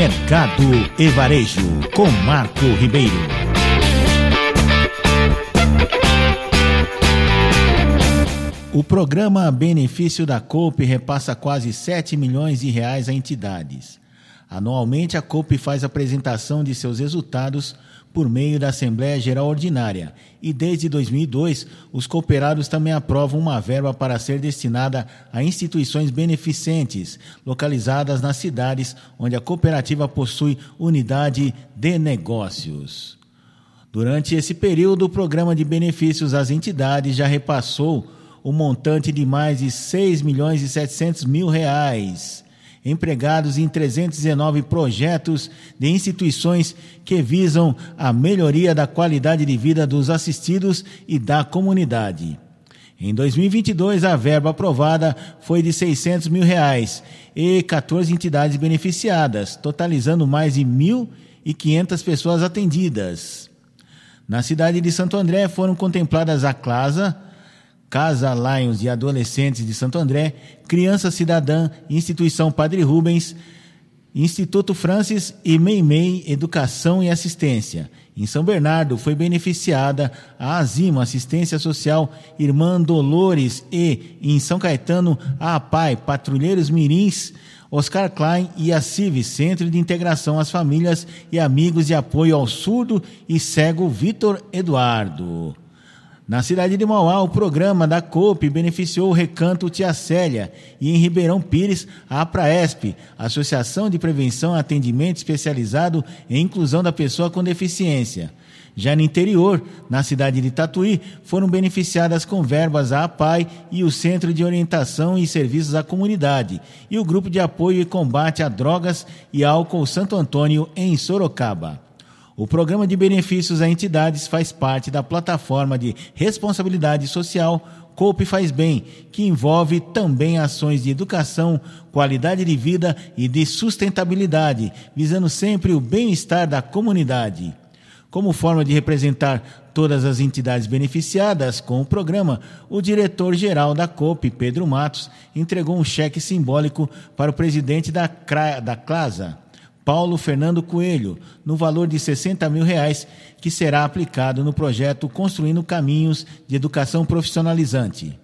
Mercado e Varejo, com Marco Ribeiro. O programa Benefício da COP repassa quase 7 milhões de reais a entidades. Anualmente, a COP faz apresentação de seus resultados por meio da Assembleia Geral Ordinária e desde 2002 os cooperados também aprovam uma verba para ser destinada a instituições beneficentes localizadas nas cidades onde a cooperativa possui unidade de negócios. Durante esse período, o programa de benefícios às entidades já repassou o montante de mais de 6 milhões e 700 mil reais empregados em 319 projetos de instituições que visam a melhoria da qualidade de vida dos assistidos e da comunidade. Em 2022, a verba aprovada foi de 600 mil reais e 14 entidades beneficiadas, totalizando mais de 1.500 pessoas atendidas. Na cidade de Santo André foram contempladas a CLASA, Casa Lions de Adolescentes de Santo André, Criança Cidadã, Instituição Padre Rubens, Instituto Francis e Meimei Educação e Assistência. Em São Bernardo foi beneficiada a Azima Assistência Social Irmã Dolores e em São Caetano a APAI Patrulheiros Mirins Oscar Klein e a CIV Centro de Integração às Famílias e Amigos de Apoio ao Surdo e Cego Vitor Eduardo. Na cidade de Mauá, o programa da COP beneficiou o Recanto Tia Célia e em Ribeirão Pires, a APRAESP, Associação de Prevenção e Atendimento Especializado em Inclusão da Pessoa com Deficiência. Já no interior, na cidade de Tatuí, foram beneficiadas com verbas a APAI e o Centro de Orientação e Serviços à Comunidade e o Grupo de Apoio e Combate a Drogas e Álcool Santo Antônio, em Sorocaba. O programa de benefícios a entidades faz parte da plataforma de responsabilidade social Cope Faz Bem, que envolve também ações de educação, qualidade de vida e de sustentabilidade, visando sempre o bem-estar da comunidade. Como forma de representar todas as entidades beneficiadas com o programa, o diretor-geral da COP, Pedro Matos, entregou um cheque simbólico para o presidente da, CRA, da CLASA, Paulo Fernando Coelho, no valor de 60 mil reais, que será aplicado no projeto Construindo Caminhos de Educação Profissionalizante.